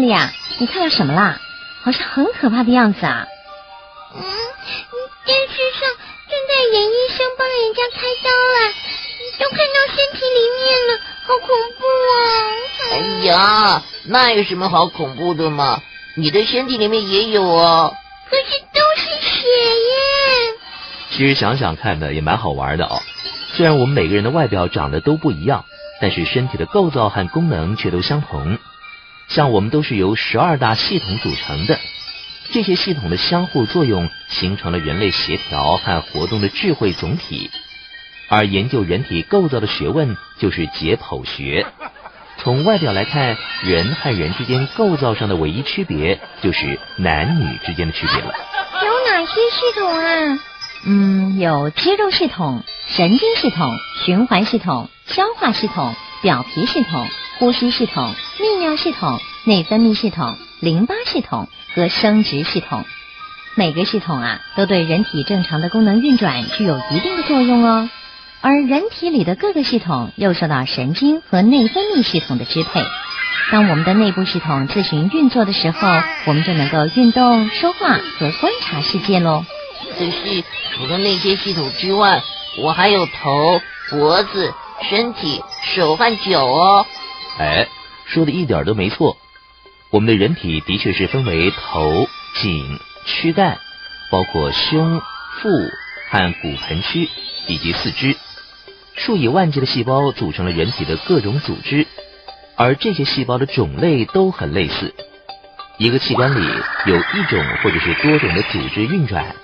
你看到什么啦？好像很可怕的样子啊！嗯，电视上正在演医生帮人家开刀了，都看到身体里面了，好恐怖啊！哎呀，那有什么好恐怖的嘛？你的身体里面也有哦。可是都是血耶！其实想想看呢，也蛮好玩的哦。虽然我们每个人的外表长得都不一样，但是身体的构造和功能却都相同。像我们都是由十二大系统组成的，这些系统的相互作用形成了人类协调和活动的智慧总体。而研究人体构造的学问就是解剖学。从外表来看，人和人之间构造上的唯一区别就是男女之间的区别了。有哪些系统啊？嗯，有肌肉系统、神经系统、循环系统、消化系统、表皮系统、呼吸系统、泌系统、内分泌系统、淋巴系统和生殖系统。每个系统啊，都对人体正常的功能运转具有一定的作用哦。而人体里的各个系统又受到神经和内分泌系统的支配。当我们的内部系统自行运作的时候，我们就能够运动、说话和观察世界喽。可是除了那些系统之外，我还有头、脖子、身体、手和脚哦。哎，说的一点都没错。我们的人体的确是分为头、颈、躯干，包括胸、腹和骨盆区以及四肢。数以万计的细胞组成了人体的各种组织，而这些细胞的种类都很类似。一个器官里有一种或者是多种的组织运转，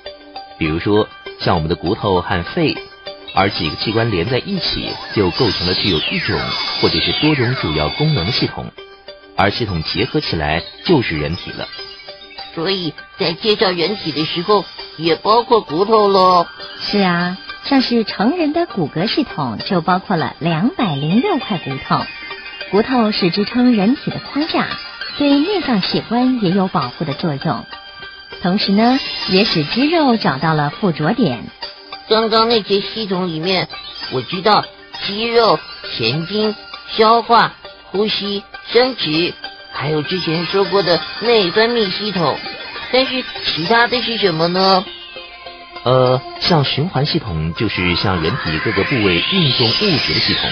比如说像我们的骨头和肺，而几个器官连在一起，就构成了具有一种或者是多种主要功能系统，而系统结合起来就是人体了。所以在介绍人体的时候，也包括骨头喽。是啊。像是成人的骨骼系统就包括了两百零六块骨头，骨头是支撑人体的框架，对内脏器官也有保护的作用。同时呢，也使肌肉找到了附着点。刚刚那些系统里面，我知道肌肉、神经、消化、呼吸、生殖，还有之前说过的内分泌系统，但是其他的是什么呢？呃，像循环系统就是向人体各个部位运送物质的系统，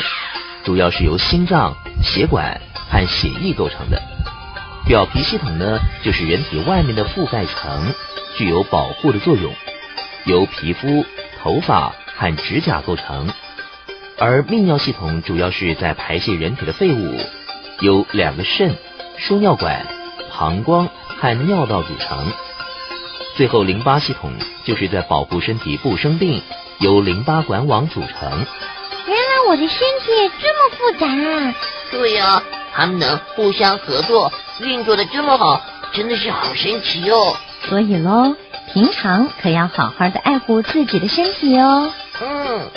主要是由心脏、血管和血液构成的。表皮系统呢，就是人体外面的覆盖层，具有保护的作用，由皮肤、头发和指甲构成。而泌尿系统主要是在排泄人体的废物，由两个肾、输尿管、膀胱和尿道组成。最后，淋巴系统就是在保护身体不生病，由淋巴管网组成。原来我的身体这么复杂。对呀，他们能互相合作，运作的这么好，真的是好神奇哦。所以喽，平常可要好好的爱护自己的身体哦。嗯。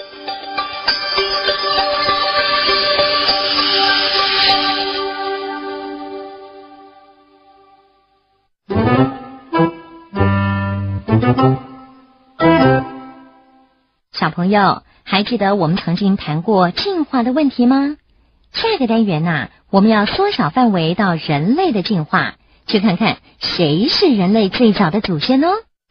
小朋友，还记得我们曾经谈过进化的问题吗？下个单元呐，我们要缩小范围到人类的进化，去看看谁是人类最早的祖先哦。